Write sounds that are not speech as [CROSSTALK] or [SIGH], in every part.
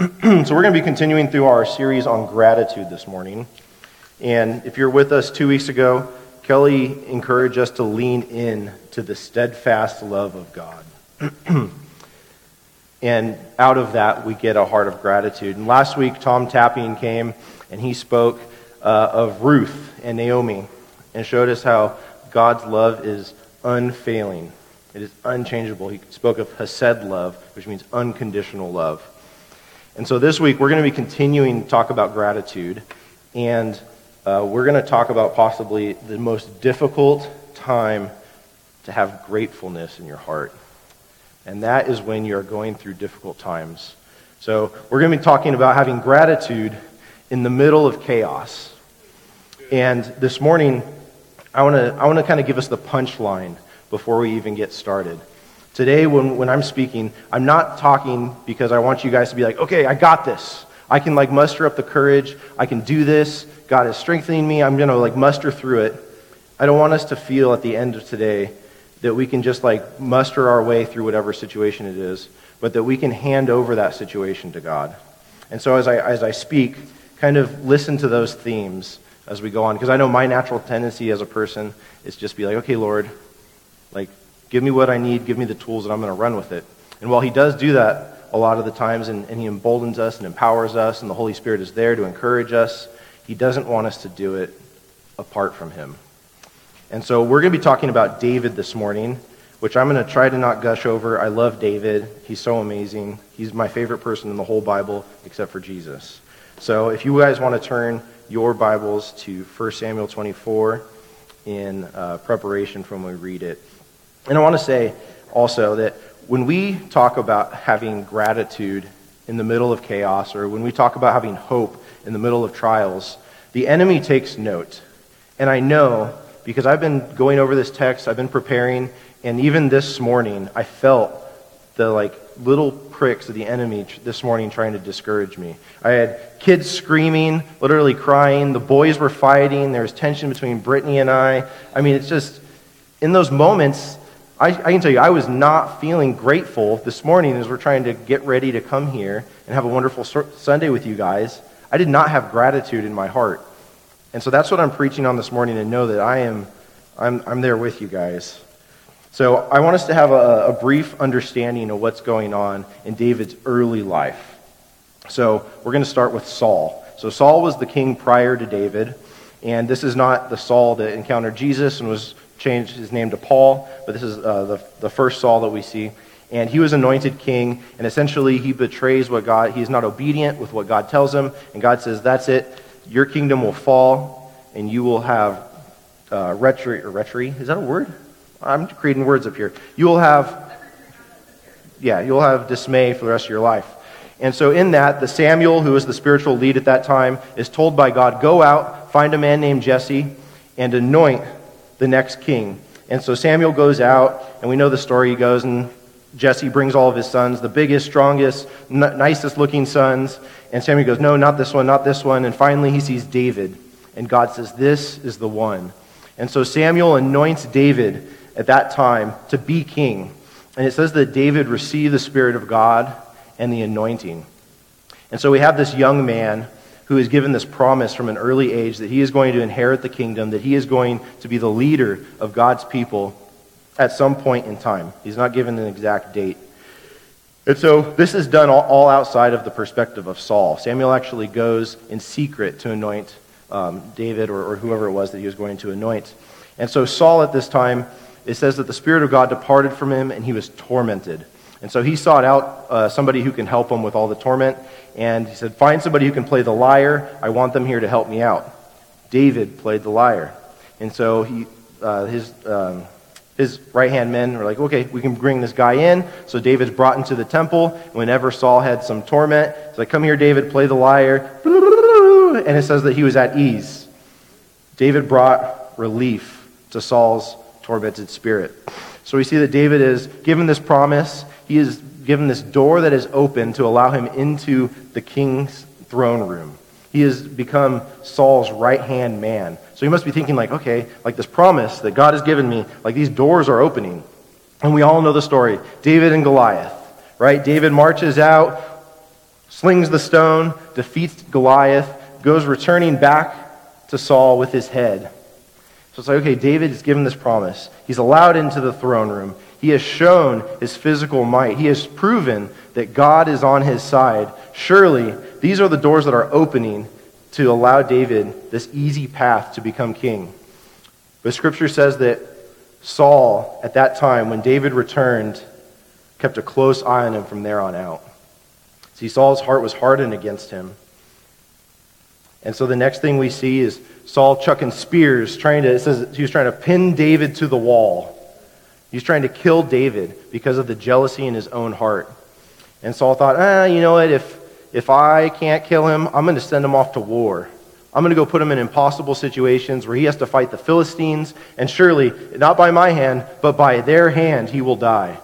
[CLEARS THROAT] so, we're going to be continuing through our series on gratitude this morning. And if you're with us two weeks ago, Kelly encouraged us to lean in to the steadfast love of God. [CLEARS THROAT] and out of that, we get a heart of gratitude. And last week, Tom Tapping came and he spoke uh, of Ruth and Naomi and showed us how God's love is unfailing. It is unchangeable. He spoke of Hesed love, which means unconditional love. And so this week, we're going to be continuing to talk about gratitude. And uh, we're going to talk about possibly the most difficult time to have gratefulness in your heart. And that is when you're going through difficult times. So we're going to be talking about having gratitude in the middle of chaos. And this morning, I want to I want to kind of give us the punchline before we even get started. Today, when, when I'm speaking, I'm not talking because I want you guys to be like, okay, I got this. I can like muster up the courage. I can do this. God is strengthening me. I'm going to like muster through it. I don't want us to feel at the end of today that we can just like muster our way through whatever situation it is, but that we can hand over that situation to God. And so as I, as I speak, kind of listen to those themes as we go on. Because I know my natural tendency as a person is just be like, okay, Lord, Give me what I need, give me the tools, and I'm going to run with it. And while He does do that a lot of the times, and, and He emboldens us and empowers us, and the Holy Spirit is there to encourage us, He doesn't want us to do it apart from Him. And so we're going to be talking about David this morning, which I'm going to try to not gush over. I love David. He's so amazing. He's my favorite person in the whole Bible, except for Jesus. So if you guys want to turn your Bibles to 1 Samuel 24 in uh, preparation from when we read it. And I want to say also that when we talk about having gratitude in the middle of chaos, or when we talk about having hope in the middle of trials, the enemy takes note. And I know because I've been going over this text, I've been preparing, and even this morning, I felt the like little pricks of the enemy this morning trying to discourage me. I had kids screaming, literally crying. The boys were fighting. There was tension between Brittany and I. I mean, it's just in those moments, I, I, can tell you, I was not feeling grateful this morning as we're trying to get ready to come here and have a wonderful Sunday with you guys. I did not have gratitude in my heart. And so that's what I'm preaching on this morning and know that I am I'm, I'm there with you guys. So I want us to have a, a brief understanding of what's going on in David's early life. So we're going to start with Saul. So Saul was the king prior to David, and this is not the Saul that encountered Jesus and was changed his name to Paul, but this is uh, the, the first Saul that we see. And he was anointed king, and essentially he betrays what God, he's not obedient with what God tells him, and God says, That's it, your kingdom will fall, and you will have uh, retri, or retri, is that a word? I'm creating words up here. You will have, yeah, you'll have dismay for the rest of your life. And so, in that, the Samuel, who was the spiritual lead at that time, is told by God, Go out, find a man named Jesse, and anoint the next king. And so Samuel goes out, and we know the story. He goes, and Jesse brings all of his sons, the biggest, strongest, n- nicest looking sons. And Samuel goes, No, not this one, not this one. And finally, he sees David. And God says, This is the one. And so Samuel anoints David at that time to be king. And it says that David received the Spirit of God and the anointing. And so we have this young man who is given this promise from an early age that he is going to inherit the kingdom, that he is going to be the leader of God's people at some point in time. He's not given an exact date. And so this is done all, outside of the perspective of Saul. Samuel actually goes in secret to anoint um, David or, or whoever it was that he was going to anoint. And so Saul at this time, it says that the Spirit of God departed from him and he was tormented. And so he sought out uh, somebody who can help him with all the torment. And he said, Find somebody who can play the lyre. I want them here to help me out. David played the lyre. And so he, uh, his, um, his right hand men were like, Okay, we can bring this guy in. So David's brought into the temple. Whenever Saul had some torment, he's like, Come here, David, play the lyre. And it says that he was at ease. David brought relief to Saul's tormented spirit. So we see that David is given this promise. He is given this door that is open to allow him into the king's throne room. He has become Saul's right hand man. So he must be thinking, like, okay, like this promise that God has given me, like these doors are opening. And we all know the story David and Goliath, right? David marches out slings the stone, defeats Goliath, goes returning back to Saul with his head. So it's like, okay, David is given this promise. He's allowed into the throne room. He has shown his physical might. He has proven that God is on his side. Surely, these are the doors that are opening to allow David this easy path to become king. But scripture says that Saul, at that time, when David returned, kept a close eye on him from there on out. See, Saul's heart was hardened against him. And so the next thing we see is Saul chucking spears, trying to, it says he was trying to pin David to the wall. He's trying to kill David because of the jealousy in his own heart. And Saul thought, ah, you know what, if, if I can't kill him, I'm going to send him off to war. I'm going to go put him in impossible situations where he has to fight the Philistines, and surely, not by my hand, but by their hand, he will die.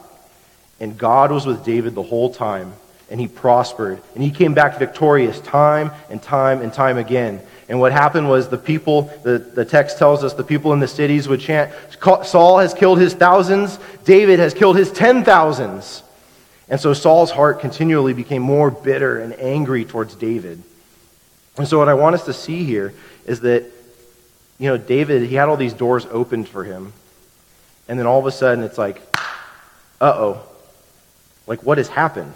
And God was with David the whole time, and he prospered, and he came back victorious time and time and time again. And what happened was the people, the, the text tells us the people in the cities would chant, Saul has killed his thousands, David has killed his ten thousands. And so Saul's heart continually became more bitter and angry towards David. And so what I want us to see here is that, you know, David, he had all these doors opened for him. And then all of a sudden it's like, uh oh. Like, what has happened?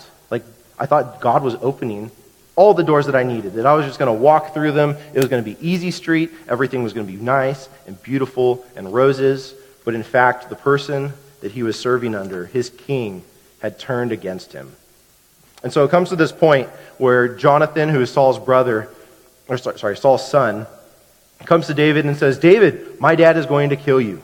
I thought God was opening all the doors that I needed, that I was just going to walk through them. It was going to be easy street. Everything was going to be nice and beautiful and roses. But in fact, the person that he was serving under, his king, had turned against him. And so it comes to this point where Jonathan, who is Saul's brother, or sorry, Saul's son, comes to David and says, David, my dad is going to kill you.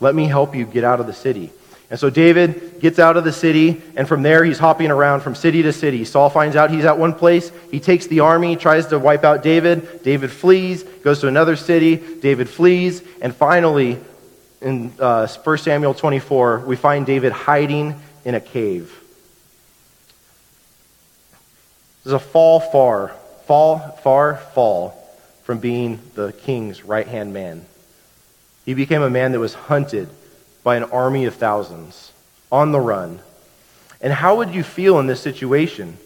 Let me help you get out of the city. And so David gets out of the city, and from there he's hopping around from city to city. Saul finds out he's at one place. He takes the army, tries to wipe out David. David flees, goes to another city. David flees, and finally, in uh, 1 Samuel 24, we find David hiding in a cave. This is a fall far, fall, far fall from being the king's right hand man. He became a man that was hunted by an army of thousands on the run. And how would you feel in this situation?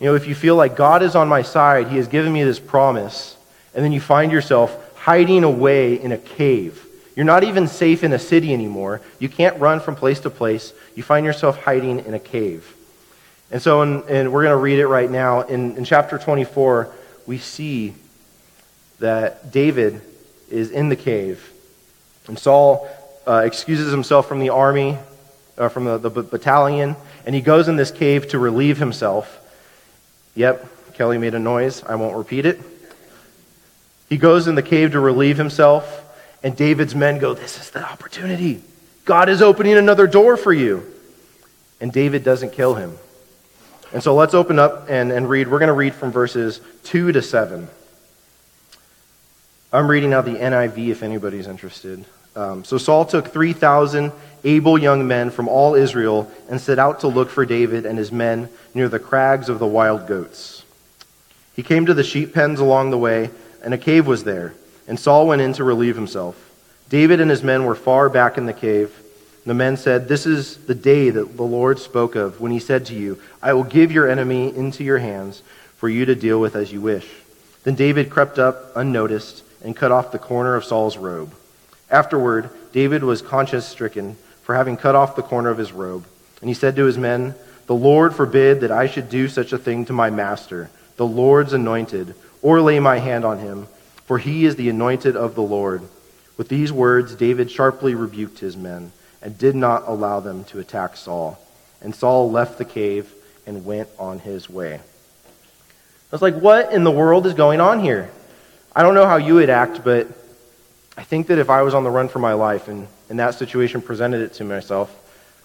You know, if you feel like God is on my side, He has given me this promise, and then you find yourself hiding away in a cave. You're not even safe in a city anymore. You can't run from place to place. You find yourself hiding in a cave. And so, in, and we're going to read it right now. In, in chapter 24, we see that David is in the cave. And Saul uh, excuses himself from the army, uh, from the, the battalion, and he goes in this cave to relieve himself. Yep, Kelly made a noise. I won't repeat it. He goes in the cave to relieve himself, and David's men go, This is the opportunity. God is opening another door for you. And David doesn't kill him. And so let's open up and, and read. We're going to read from verses 2 to 7. I'm reading out the NIV if anybody's interested. Um, so Saul took 3,000 able young men from all Israel and set out to look for David and his men near the crags of the wild goats. He came to the sheep pens along the way, and a cave was there, and Saul went in to relieve himself. David and his men were far back in the cave. The men said, This is the day that the Lord spoke of when he said to you, I will give your enemy into your hands for you to deal with as you wish. Then David crept up unnoticed and cut off the corner of Saul's robe. Afterward, David was conscience stricken for having cut off the corner of his robe. And he said to his men, The Lord forbid that I should do such a thing to my master, the Lord's anointed, or lay my hand on him, for he is the anointed of the Lord. With these words, David sharply rebuked his men and did not allow them to attack Saul. And Saul left the cave and went on his way. I was like, what in the world is going on here? I don't know how you would act, but I think that if I was on the run for my life and, and that situation presented it to myself,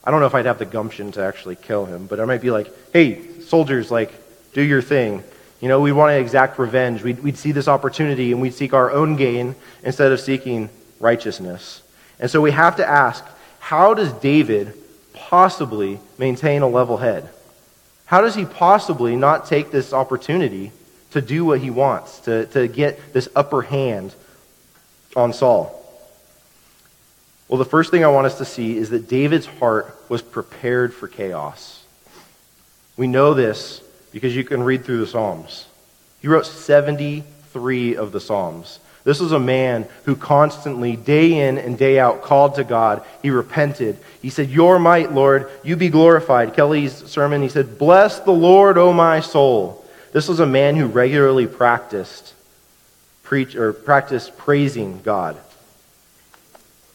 I don't know if I'd have the gumption to actually kill him, but I might be like, hey, soldiers, like, do your thing. You know, we want to exact revenge. We'd, we'd see this opportunity and we'd seek our own gain instead of seeking righteousness. And so we have to ask how does David possibly maintain a level head? How does he possibly not take this opportunity to do what he wants, to, to get this upper hand on Saul? Well, the first thing I want us to see is that David's heart was prepared for chaos. We know this because you can read through the Psalms. He wrote 73 of the Psalms. This was a man who constantly, day in and day out, called to God. He repented. He said, Your might, Lord, you be glorified. Kelly's sermon, he said, Bless the Lord, O my soul. This was a man who regularly practiced preach or practice praising God.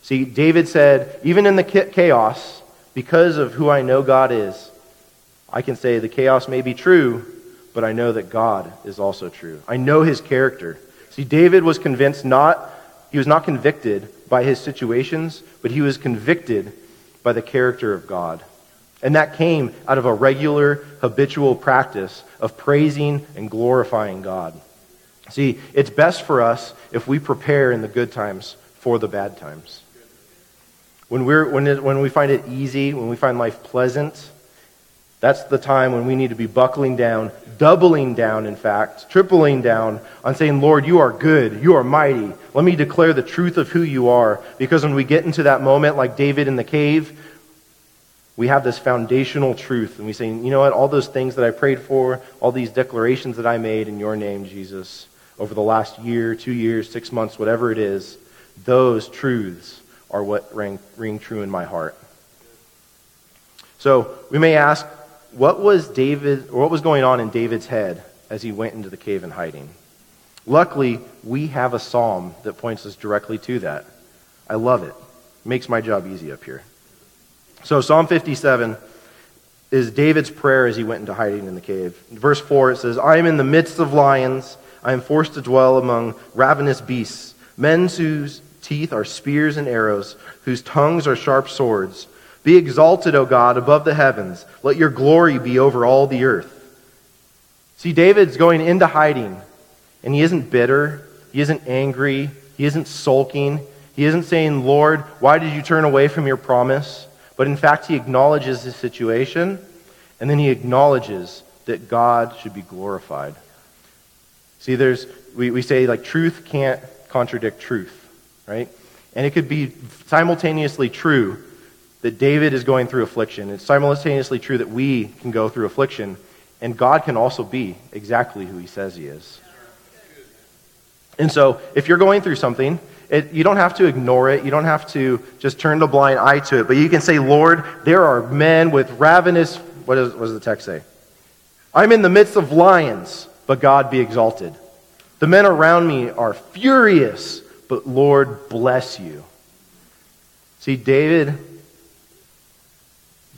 See, David said, even in the chaos, because of who I know God is, I can say the chaos may be true, but I know that God is also true. I know his character. See, David was convinced not, he was not convicted by his situations, but he was convicted by the character of God. And that came out of a regular, habitual practice of praising and glorifying God. See, it's best for us if we prepare in the good times for the bad times. When, we're, when, it, when we find it easy, when we find life pleasant, that's the time when we need to be buckling down, doubling down, in fact, tripling down on saying, Lord, you are good, you are mighty. Let me declare the truth of who you are. Because when we get into that moment, like David in the cave, we have this foundational truth. And we say, you know what, all those things that I prayed for, all these declarations that I made in your name, Jesus, over the last year, two years, six months, whatever it is, those truths are what ring, ring true in my heart. So we may ask, what was David, or what was going on in David's head as he went into the cave in hiding? Luckily, we have a psalm that points us directly to that. I love it. makes my job easy up here. So Psalm 57 is David's prayer as he went into hiding in the cave. Verse 4, it says, I am in the midst of lions. I am forced to dwell among ravenous beasts, men whose teeth are spears and arrows, whose tongues are sharp swords. Be exalted, O God, above the heavens. Let your glory be over all the earth. See, David's going into hiding, and he isn't bitter. He isn't angry. He isn't sulking. He isn't saying, Lord, why did you turn away from your promise? But in fact, he acknowledges his situation, and then he acknowledges that God should be glorified. See, there's, we, we say, like, truth can't contradict truth, right? And it could be simultaneously true that David is going through affliction. It's simultaneously true that we can go through affliction, and God can also be exactly who he says he is. And so, if you're going through something, it, you don't have to ignore it. You don't have to just turn the blind eye to it. But you can say, Lord, there are men with ravenous. What, is, what does the text say? I'm in the midst of lions, but God be exalted. The men around me are furious, but Lord, bless you. See, David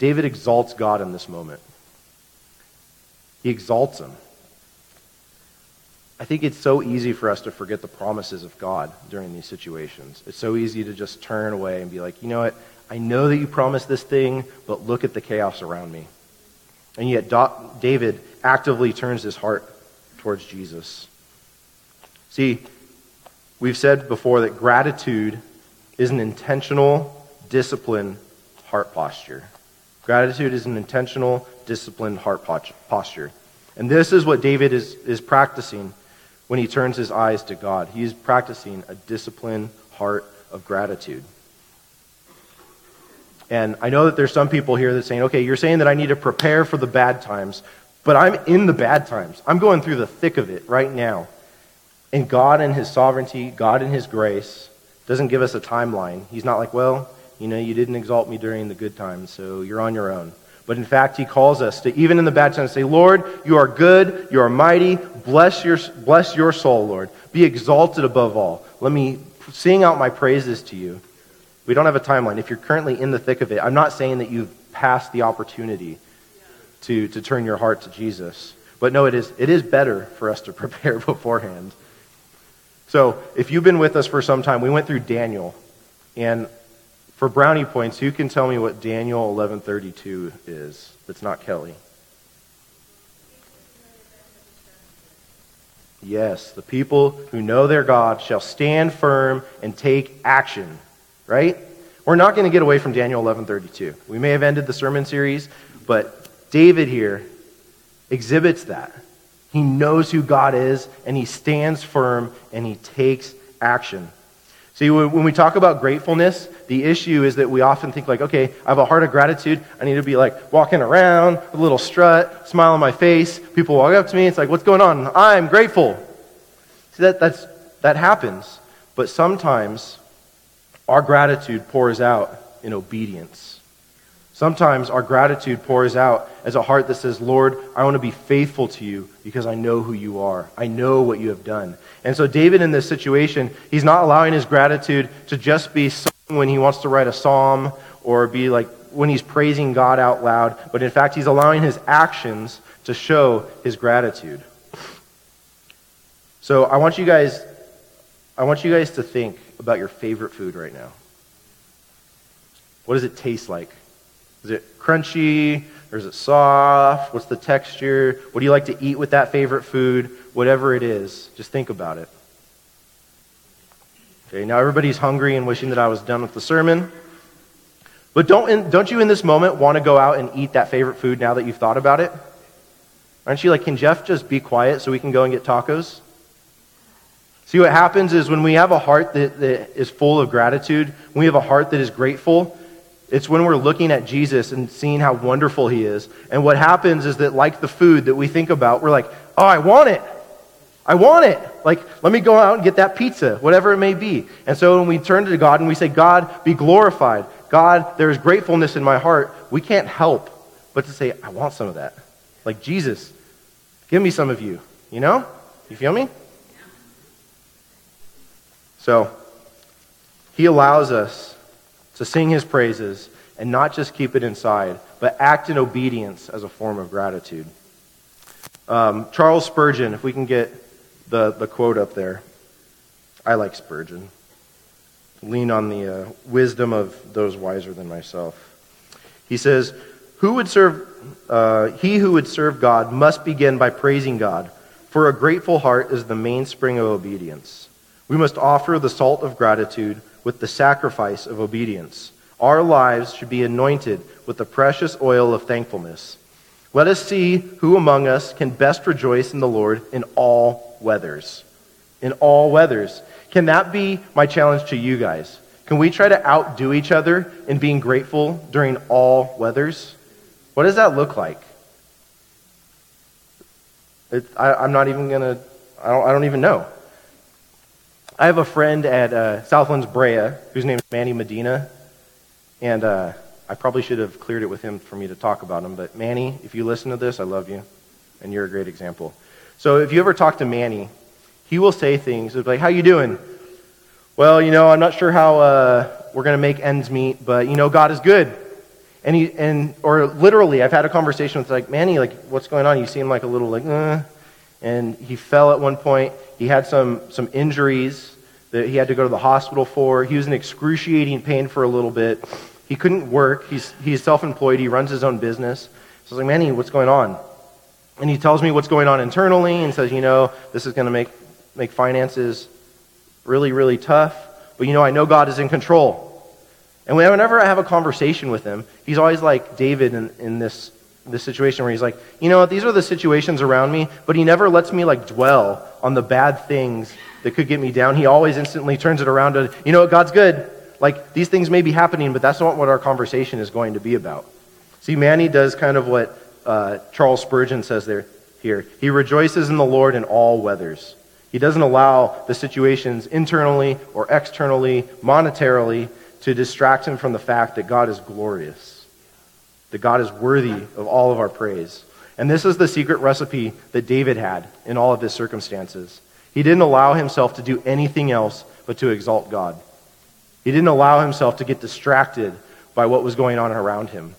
David exalts God in this moment. He exalts him. I think it's so easy for us to forget the promises of God during these situations. It's so easy to just turn away and be like, you know what? I know that you promised this thing, but look at the chaos around me. And yet, David actively turns his heart towards Jesus. See, we've said before that gratitude is an intentional, disciplined heart posture. Gratitude is an intentional, disciplined heart posture. And this is what David is, is practicing when he turns his eyes to God. He is practicing a disciplined heart of gratitude. And I know that there's some people here that are saying, okay, you're saying that I need to prepare for the bad times, but I'm in the bad times. I'm going through the thick of it right now. And God in his sovereignty, God in his grace, doesn't give us a timeline. He's not like, well, you know, you didn't exalt me during the good times, so you're on your own. But in fact, he calls us to, even in the bad times, say, Lord, you are good, you are mighty, bless your, bless your soul, Lord. Be exalted above all. Let me sing out my praises to you. We don't have a timeline. If you're currently in the thick of it, I'm not saying that you've passed the opportunity to, to turn your heart to Jesus. But no, it is, it is better for us to [LAUGHS] prepare beforehand. So if you've been with us for some time, we went through Daniel. And for brownie points, who can tell me what Daniel 11:32 is? That's not Kelly. Yes, the people who know their God shall stand firm and take action. Right? We're not going to get away from Daniel 11:32. We may have ended the sermon series, but David here exhibits that. He knows who God is and he stands firm and he takes action. See, when we talk about gratefulness, the issue is that we often think like, okay, I have a heart of gratitude. I need to be like walking around, a little strut, smile on my face. People walk up to me. It's like, what's going on? I'm grateful. See, that, that's, that happens. But sometimes our gratitude pours out in obedience. Sometimes our gratitude pours out as a heart that says, Lord, I want to be faithful to you because I know who you are. I know what you have done. And so, David, in this situation, he's not allowing his gratitude to just be sung when he wants to write a psalm or be like when he's praising God out loud, but in fact, he's allowing his actions to show his gratitude. So, I want you guys, I want you guys to think about your favorite food right now. What does it taste like? Is it crunchy or is it soft? What's the texture? What do you like to eat with that favorite food? Whatever it is, just think about it. Okay, now everybody's hungry and wishing that I was done with the sermon. But don't, don't you in this moment want to go out and eat that favorite food now that you've thought about it? Aren't you like, can Jeff just be quiet so we can go and get tacos? See, what happens is when we have a heart that, that is full of gratitude, when we have a heart that is grateful, it's when we're looking at Jesus and seeing how wonderful he is. And what happens is that, like the food that we think about, we're like, oh, I want it. I want it. Like, let me go out and get that pizza, whatever it may be. And so when we turn to God and we say, God, be glorified. God, there is gratefulness in my heart. We can't help but to say, I want some of that. Like, Jesus, give me some of you. You know? You feel me? So, he allows us to sing his praises and not just keep it inside, but act in obedience as a form of gratitude. Um, Charles Spurgeon, if we can get the, the quote up there. I like Spurgeon. Lean on the uh, wisdom of those wiser than myself. He says, who would serve, uh, He who would serve God must begin by praising God, for a grateful heart is the mainspring of obedience. We must offer the salt of gratitude with the sacrifice of obedience. Our lives should be anointed with the precious oil of thankfulness. Let us see who among us can best rejoice in the Lord in all weathers. In all weathers. Can that be my challenge to you guys? Can we try to outdo each other in being grateful during all weathers? What does that look like? It, I, am not even going to, I don't, I don't even know. I have a friend at uh, Southlands Brea whose name is Manny Medina, and uh, I probably should have cleared it with him for me to talk about him. But Manny, if you listen to this, I love you, and you're a great example. So if you ever talk to Manny, he will say things like, "How you doing?" Well, you know, I'm not sure how uh, we're going to make ends meet, but you know, God is good. And he and or literally, I've had a conversation with like Manny, like, what's going on? You seem like a little like, uh, and he fell at one point. He had some, some injuries that he had to go to the hospital for. He was in excruciating pain for a little bit. He couldn't work. He's, he's self employed. He runs his own business. So I was like, Manny, what's going on? And he tells me what's going on internally and says, you know, this is going to make, make finances really, really tough. But, you know, I know God is in control. And whenever I have a conversation with him, he's always like David in, in this this situation where he's like, you know these are the situations around me, but he never lets me like dwell on the bad things that could get me down. He always instantly turns it around to, you know what, God's good. Like these things may be happening, but that's not what our conversation is going to be about. See, Manny does kind of what uh, Charles Spurgeon says there here. He rejoices in the Lord in all weathers. He doesn't allow the situations internally or externally, monetarily, to distract him from the fact that God is glorious that God is worthy of all of our praise. And this is the secret recipe that David had in all of his circumstances. He didn't allow himself to do anything else but to exalt God. He didn't allow himself to get distracted by what was going on around him.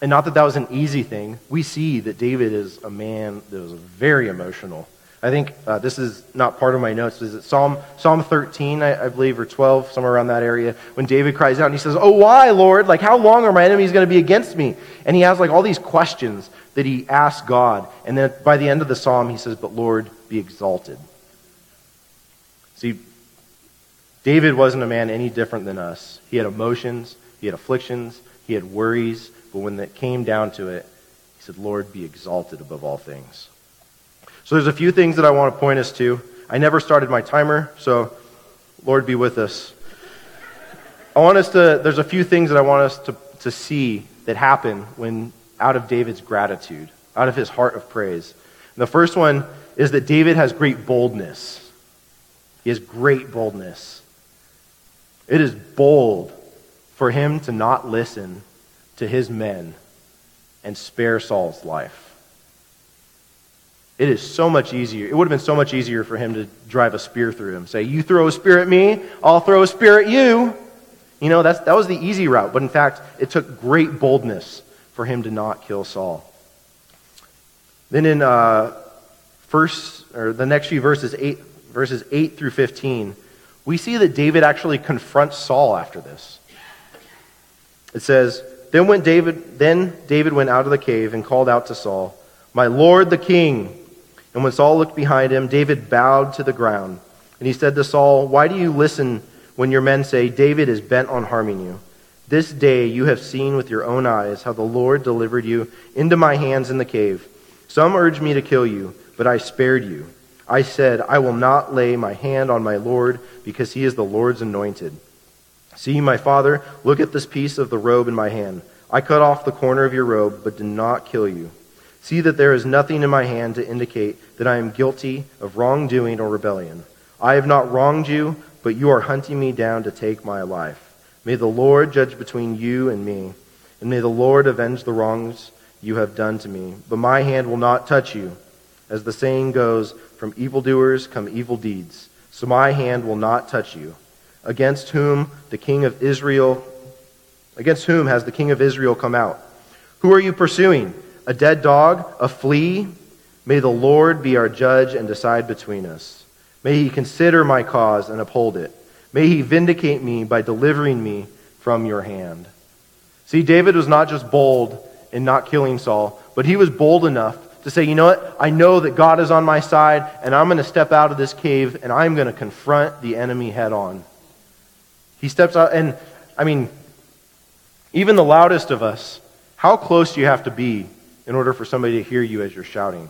And not that that was an easy thing. We see that David is a man that was very emotional. I think uh, this is not part of my notes. Is it Psalm Psalm 13, I, I, believe, or 12, somewhere around that area, when David cries out and he says, "Oh, why, Lord? Like, how long are my enemies going to be against me?" And he has like all these questions that he asks God, and then by the end of the psalm, he says, "But Lord, be exalted." See, David wasn't a man any different than us. He had emotions, he had afflictions, he had worries, but when it came down to it, he said, "Lord, be exalted above all things." So there's a few things that I want to point us to. I never started my timer, so Lord be with us. I want us to, there's a few things that I want us to, to see that happen when out of David's gratitude, out of his heart of praise. And the first one is that David has great boldness. He has great boldness. It is bold for him to not listen to his men and spare Saul's life. It is so much easier. It would have been so much easier for him to drive a spear through him. Say, You throw a spear at me, I'll throw a spear at you. You know, that's, that was the easy route. But in fact, it took great boldness for him to not kill Saul. Then in uh, first, or the next few verses, eight, verses 8 through 15, we see that David actually confronts Saul after this. It says, Then went David, then David went out of the cave and called out to Saul, My Lord the king. And when Saul looked behind him, David bowed to the ground. And he said to Saul, Why do you listen when your men say, David is bent on harming you? This day you have seen with your own eyes how the Lord delivered you into my hands in the cave. Some urged me to kill you, but I spared you. I said, I will not lay my hand on my Lord, because he is the Lord's anointed. See, my father, look at this piece of the robe in my hand. I cut off the corner of your robe, but did not kill you. See that there is nothing in my hand to indicate that I am guilty of wrongdoing or rebellion. I have not wronged you, but you are hunting me down to take my life. May the Lord judge between you and me, and may the Lord avenge the wrongs you have done to me. But my hand will not touch you. As the saying goes, from evildoers come evil deeds. So my hand will not touch you. Against whom the king of Israel, against whom has the king of Israel come out? Who are you pursuing? A dead dog, a flea. May the Lord be our judge and decide between us. May he consider my cause and uphold it. May he vindicate me by delivering me from your hand. See, David was not just bold in not killing Saul, but he was bold enough to say, you know what? I know that God is on my side, and I'm going to step out of this cave and I'm going to confront the enemy head on. He steps out, and I mean, even the loudest of us, how close do you have to be in order for somebody to hear you as you're shouting.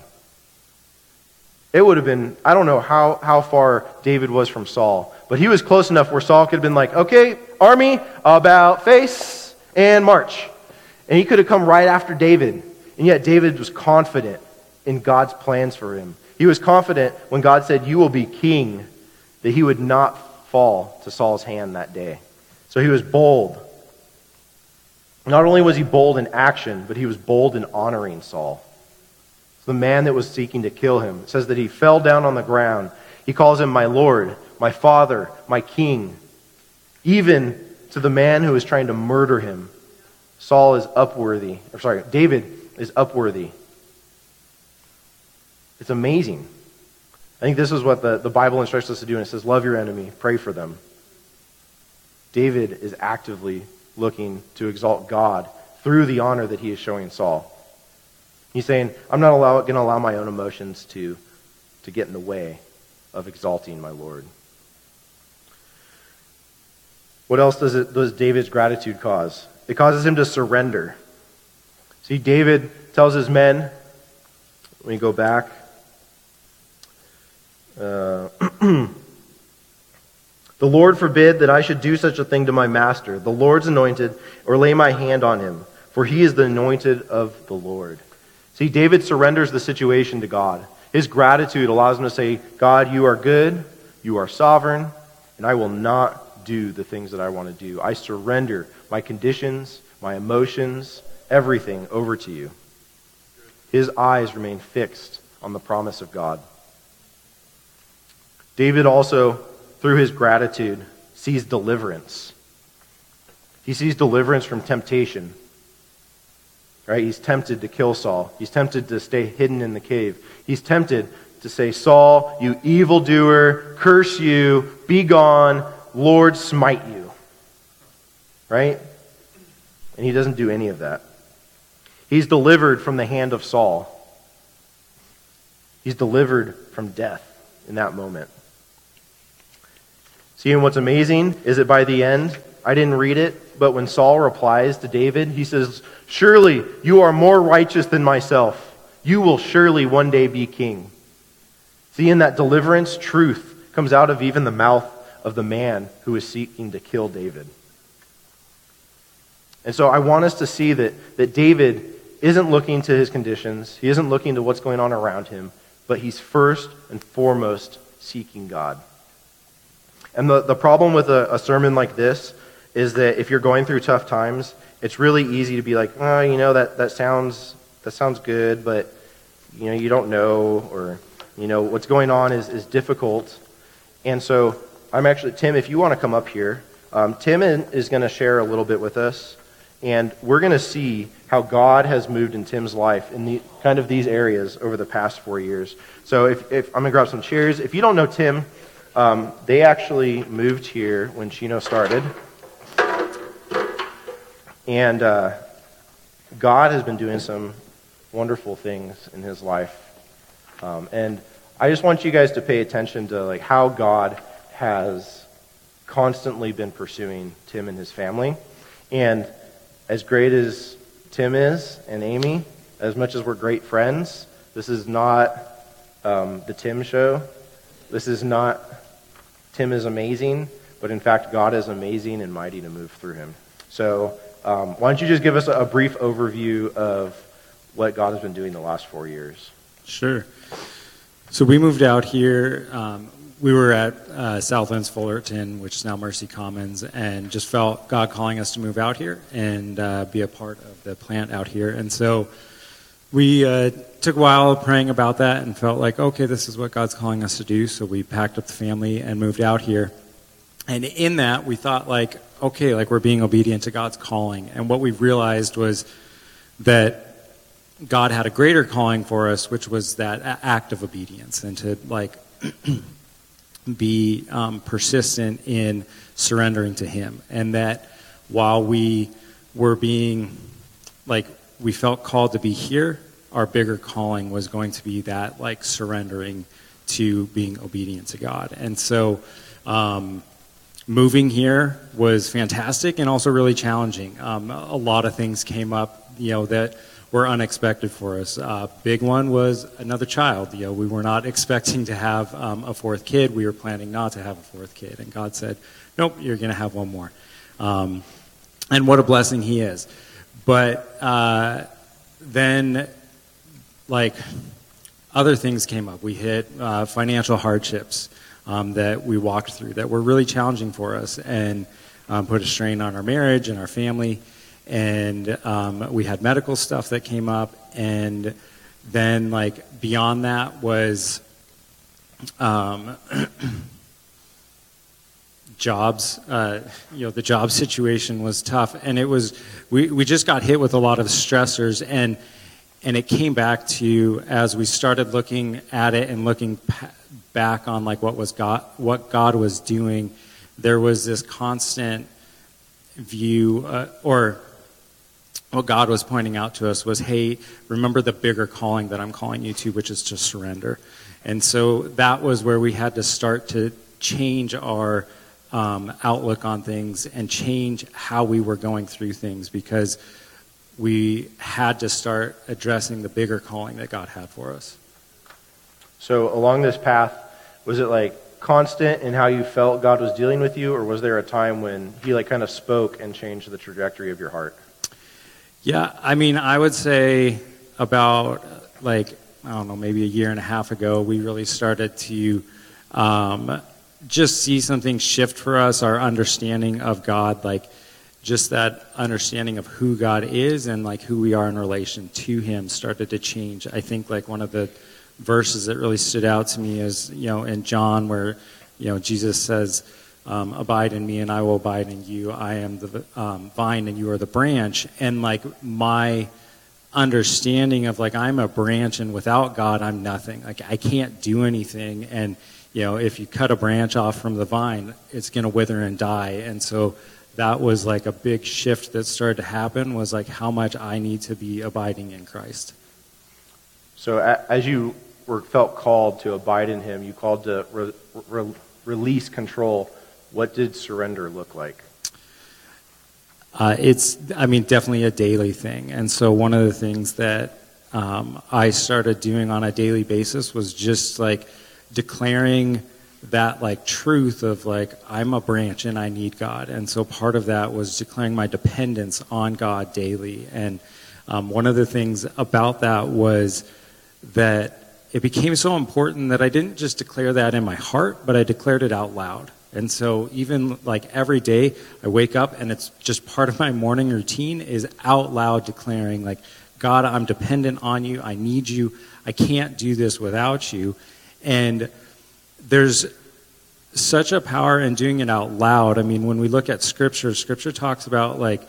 It would have been, I don't know how, how far David was from Saul, but he was close enough where Saul could have been like, okay, army, about face and march. And he could have come right after David. And yet David was confident in God's plans for him. He was confident when God said, You will be king, that he would not fall to Saul's hand that day. So he was bold. Not only was he bold in action, but he was bold in honoring Saul. The man that was seeking to kill him. It says that he fell down on the ground. He calls him my Lord, my Father, my King. Even to the man who is trying to murder him. Saul is upworthy. Or sorry, David is upworthy. It's amazing. I think this is what the, the Bible instructs us to do, and it says, Love your enemy, pray for them. David is actively looking to exalt God through the honor that he is showing Saul. He's saying, I'm not going to allow my own emotions to, to get in the way of exalting my Lord. What else does, it, does David's gratitude cause? It causes him to surrender. See, David tells his men, let me go back. Uh, [CLEARS THROAT] The Lord forbid that I should do such a thing to my master, the Lord's anointed, or lay my hand on him, for he is the anointed of the Lord. See, David surrenders the situation to God. His gratitude allows him to say, God, you are good, you are sovereign, and I will not do the things that I want to do. I surrender my conditions, my emotions, everything over to you. His eyes remain fixed on the promise of God. David also through his gratitude, sees deliverance. He sees deliverance from temptation. Right? He's tempted to kill Saul. He's tempted to stay hidden in the cave. He's tempted to say, Saul, you evildoer, curse you, be gone, Lord, smite you. Right? And he doesn't do any of that. He's delivered from the hand of Saul. He's delivered from death in that moment. See, and what's amazing is that by the end, I didn't read it, but when Saul replies to David, he says, Surely you are more righteous than myself. You will surely one day be king. See, in that deliverance, truth comes out of even the mouth of the man who is seeking to kill David. And so I want us to see that, that David isn't looking to his conditions, he isn't looking to what's going on around him, but he's first and foremost seeking God. And the, the problem with a, a sermon like this is that if you're going through tough times, it's really easy to be like, oh, you know, that, that sounds that sounds good, but you know, you don't know, or you know, what's going on is, is difficult. And so I'm actually Tim, if you want to come up here, um, Tim is going to share a little bit with us, and we're going to see how God has moved in Tim's life in the kind of these areas over the past four years. So if, if I'm going to grab some chairs. If you don't know Tim, um, they actually moved here when Chino started. And uh, God has been doing some wonderful things in his life. Um, and I just want you guys to pay attention to like how God has constantly been pursuing Tim and his family. And as great as Tim is and Amy, as much as we're great friends, this is not um, the Tim show. This is not Tim is amazing, but in fact, God is amazing and mighty to move through him. So, um, why don't you just give us a, brief overview of what God has been doing the last four years? Sure. So, we moved out here. Um, we were at uh, Southlands Fullerton, which is now Mercy Commons, and just felt God calling us to move out here and uh, be a part of the plant out here. And so we uh, took a while praying about that and felt like, okay, this is what God's calling us to do. So we packed up the family and moved out here. And in that, we thought, like, okay, like we're being obedient to God's calling. And what we realized was that God had a greater calling for us, which was that act of obedience and to, like, [CLEARS THROAT] be um, persistent in surrendering to Him. And that while we were being, like, we felt called to be here, our bigger calling was going to be that like surrendering to being obedient to God. And so um, moving here was fantastic and also really challenging. Um, a lot of things came up, you know, that were unexpected for us. Uh, big one was another child. You know, we were not [LAUGHS] expecting to have um, a fourth kid. We were planning not to have a fourth kid, and God said, "Nope, you're going to have one more." Um, and what a blessing He is. But uh, then like other things came up. We hit uh, financial hardships um, that we walked through that were really challenging for us and um, put a strain on our marriage and our family. And um, we had medical stuff that came up. And then, like, beyond that was um, [CLEARS THROAT] jobs. Uh, you know, the job [LAUGHS] situation was tough. And it was, we, we just got hit with a lot of stressors. And and it came back to as we started looking at it and looking back on like what was God, what God was doing. There was this constant view, uh, or what God was pointing out to us was, hey, remember the bigger calling that I'm calling you to, which is to surrender. And so that was where we had to start to change our um, outlook on things and change how we were going through things because we had to start addressing the bigger calling that God had for us. So, along this path, was it like constant in how you felt God was dealing with you, or was there a time when He like kind of spoke and changed the trajectory of your heart? Yeah, I mean, I would say about like I don't know, maybe a year and a half ago, we really started to um, just see something shift for us, our understanding of God, like just that understanding of who God is and like who we are in relation to Him started to change. I think like one of the verses that really stood out to me is you know in John where you know Jesus says, um, "Abide in me, and I will abide in you. I am the um, vine, and you are the branch." And like my understanding of like I'm a branch, and without God, I'm nothing. Like I can't do anything, and you know if you cut a branch off from the vine, it's going to wither and die. And so that was like a big shift that started to happen was like how much I need to be abiding in Christ. So as you were felt called to abide in Him, you called to re- re- release control. What did surrender look like? Uh, it's, I mean, definitely a daily thing. And so one of the things that um, I started doing on a daily basis was just like declaring that like truth of like I'm a branch and I need God, and so part of that was declaring my dependence on God daily. And um, one of the things about that was that it became so important that I didn't just declare that in my heart, but I declared it out loud. And so even like every day I wake up and it's just part of my morning routine is out loud declaring like God, I'm dependent on you. I need you. I can't do this without you. And there's such a power in doing it out loud. I mean, when we look at scripture, scripture talks about like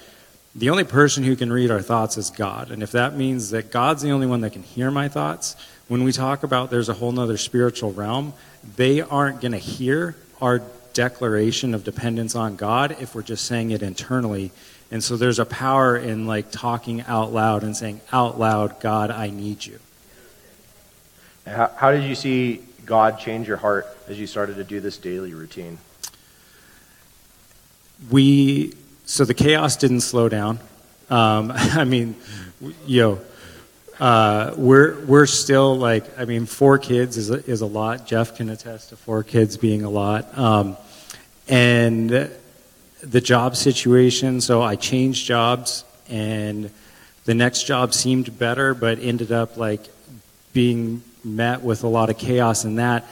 the only person who can read our thoughts is God. And if that means that God's the only one that can hear my thoughts, when we talk about there's a whole nother spiritual realm, they aren't going to hear our declaration of dependence on God if we're just saying it internally. And so there's a power in like talking out loud and saying out loud, God, I need you. How, how did you see God change your heart as you started to do this daily routine? We, so the chaos didn't slow down. Um, [LAUGHS] I mean, know, uh, we're we're still like I mean four kids is a, is a lot. Jeff can attest to four kids being a lot, um, and the job situation. So I changed jobs, and the next job seemed better, but ended up like being met with a lot of chaos in that.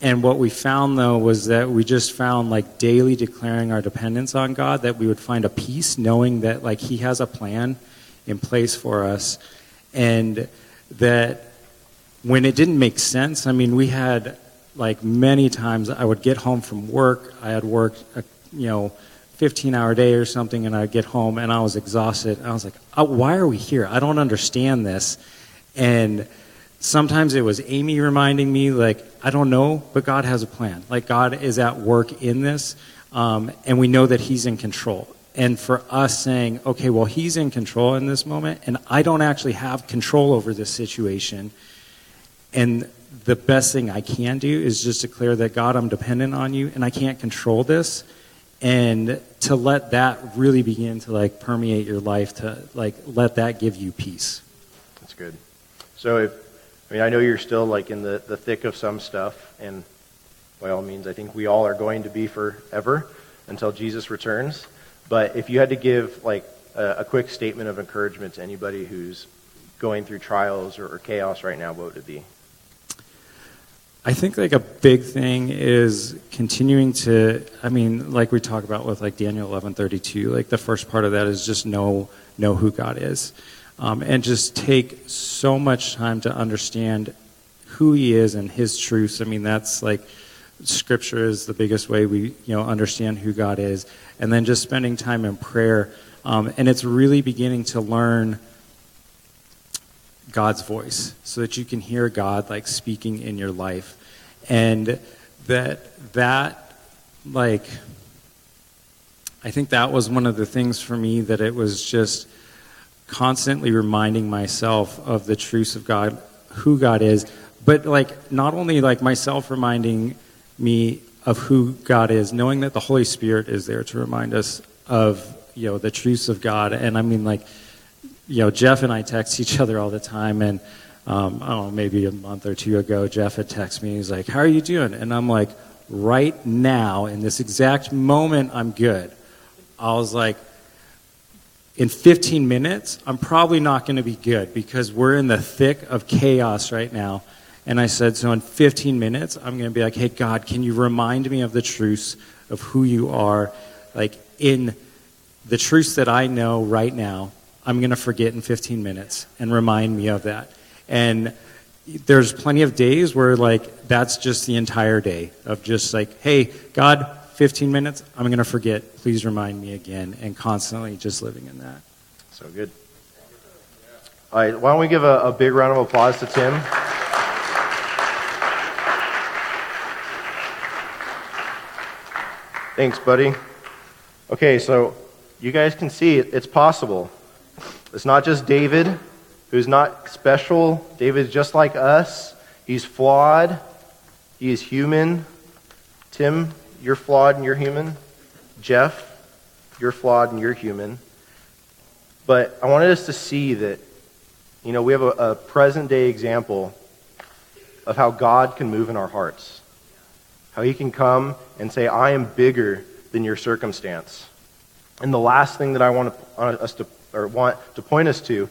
And what we found though was that we just found like daily declaring our dependence on God that we would find a peace knowing that like He has a plan in place for us and that when it didn't make sense, I mean, we had like many times I would get home from work, I had worked, a, you know, 15 hour day or something, and I'd get home and I was exhausted. I was like, oh, why are we here? I don't understand this. And sometimes it was Amy reminding me, like, I don't know, but God has a plan. Like, God is at work in this, um, and we know that He's in control and for us saying, okay, well, he's in control in this moment, and I don't actually have control over this situation. And the best thing I can do is just declare that God, I'm dependent on you, and I can't control this. And to let that really begin to like permeate your life, to like let that give you peace. That's good. So, if, mean, I know you're still like in the, the thick of some stuff, and by all means, I think we all are going to be forever until Jesus returns. But if you had to give like a, a quick statement of encouragement to anybody who's going through trials or, or chaos right now, what would it be? I think like a big thing is continuing to I mean like we talk about with like Daniel 11:32 like the first part of that is just know know who God is um, and just take so much time to understand who he is and his truths I mean that's like scripture is the biggest way we you know understand who God is and then just spending time in prayer. Um, and it's really beginning to learn God's voice so that you can hear God like speaking in your life. And that, that, like, I think that was one of the things for me that it was just constantly reminding myself of the truths of God, who God is, but like not only like myself reminding me of who God is, knowing that the Holy Spirit is there to remind us of you know the truths of God. And I mean, like you know, Jeff and I text [LAUGHS] each other all the time, and um, I don't know, maybe a month or two ago, Jeff had texted me. He's like, "How are you doing?" And I'm like, "Right now, in this exact moment, I'm good." I was like. In 15 minutes, I'm probably not going to be good because we're in the thick of chaos right now and I said, So in 15 minutes, I'm going to be like, Hey, God, can you remind me of the truths of who you are? Like, in the truths that I know right now, I'm going to forget in 15 minutes and remind me of that. And there's plenty of days where, like, that's just the entire day of just like, Hey, God, 15 minutes, I'm going to forget. Please remind me again. And constantly just living in that. So good. All right, why don't we give a, a big round of applause to Tim? Thanks, buddy. Okay, so you guys can see it, it's possible. It's not just David, who's not special. David's just like us. He's flawed. He is human. Tim, you're flawed and you're human. Jeff, you're flawed and you're human. But I wanted us to see that, you know, we have a, a present day example of how God can move in our hearts How he can come and say, I am bigger than your circumstance. And the last thing that I want to, uh, us to, or want to point us to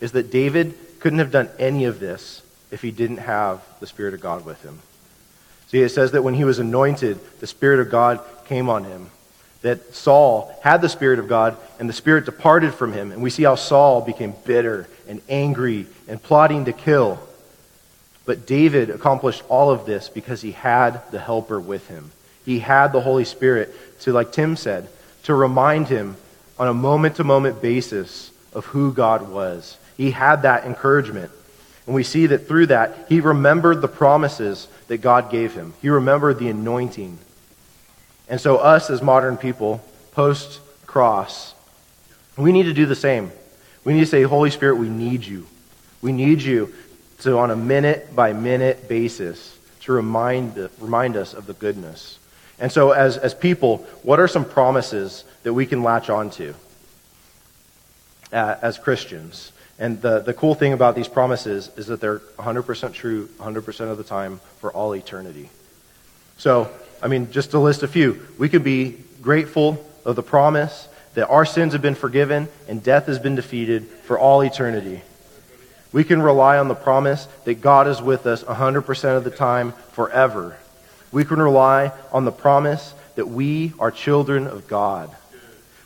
is that David couldn't have done any of this if he didn't have the Spirit of God with him. See, it says that when he was anointed, the Spirit of God came on him. That Saul had the Spirit of God, and the Spirit departed from him. And we see how Saul became bitter and angry and plotting to kill. But David accomplished all of this because he had the helper with him. He had the Holy Spirit to, like Tim said, to remind him on a moment to moment basis of who God was. He had that encouragement. And we see that through that, he remembered the promises that God gave him. He remembered the anointing. And so, us as modern people, post cross, we need to do the same. We need to say, Holy Spirit, we need you. We need you to, on a minute by minute basis, to remind, remind us of the goodness. And so, as, as people, what are some promises that we can latch onto uh, as Christians? And the, the cool thing about these promises is that they're 100% true 100% of the time for all eternity. So, I mean, just to list a few, we could be grateful of the promise that our sins have been forgiven and death has been defeated for all eternity. We can rely on the promise that God is with us 100% of the time forever. We can rely on the promise that we are children of God.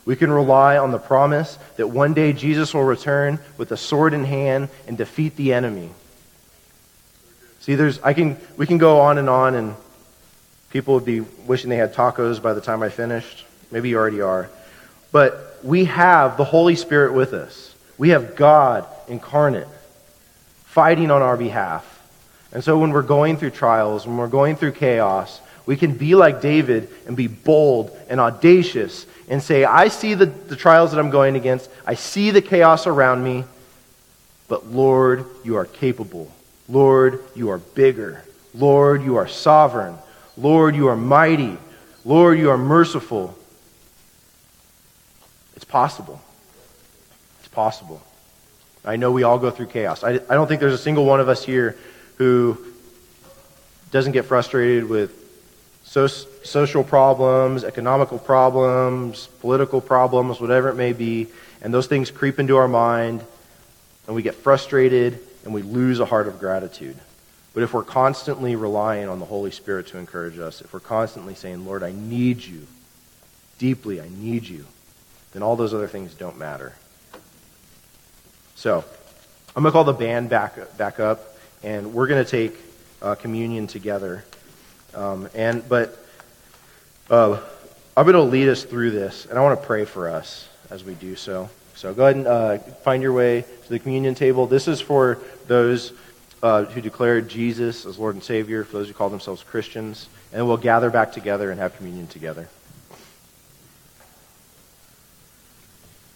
We can rely on the promise that one day Jesus will return with a sword in hand and defeat the enemy. See, there's, I can, we can go on and on, and people would be wishing they had tacos by the time I finished. Maybe you already are. But we have the Holy Spirit with us. We have God incarnate fighting on our behalf. And so when we're going through trials, when we're going through chaos, we can be like David and be bold and audacious and say, I see the, the trials that I'm going against, I see the chaos around me, but Lord, you are capable. Lord, you are bigger. Lord, you are sovereign. Lord, you are mighty. Lord, you are merciful. It's possible. It's possible. I know we all go through chaos. I, I don't think there's a single one of us here who doesn't get frustrated with so, social problems, economical problems, political problems, whatever it may be, and those things creep into our mind, and we get frustrated, and we lose a heart of gratitude. But if we're constantly relying on the Holy Spirit to encourage us, if we're constantly saying, Lord, I need you, deeply, I need you, then all those other things don't matter. So, I'm going to call the band back, back up, and we're going to take uh, communion together. Um, and but uh, I'm going to lead us through this, and I want to pray for us as we do so. So go ahead and uh, find your way to the communion table. This is for those uh, who declare Jesus as Lord and Savior, for those who call themselves Christians, and we'll gather back together and have communion together.